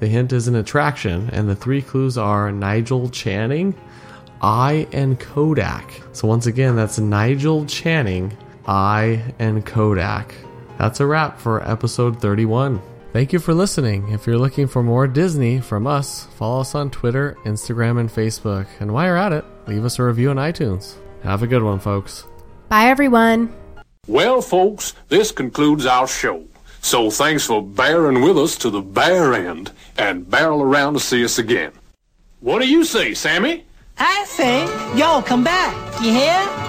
the hint is an attraction, and the three clues are Nigel Channing, I, and Kodak. So once again, that's Nigel Channing, I, and Kodak. That's a wrap for episode 31. Thank you for listening. If you're looking for more Disney from us, follow us on Twitter, Instagram, and Facebook. And while you're at it, leave us a review on iTunes. Have a good one, folks. Bye, everyone. Well, folks, this concludes our show. So thanks for bearing with us to the bare end and barrel around to see us again. What do you say, Sammy? I say, y'all come back. You hear?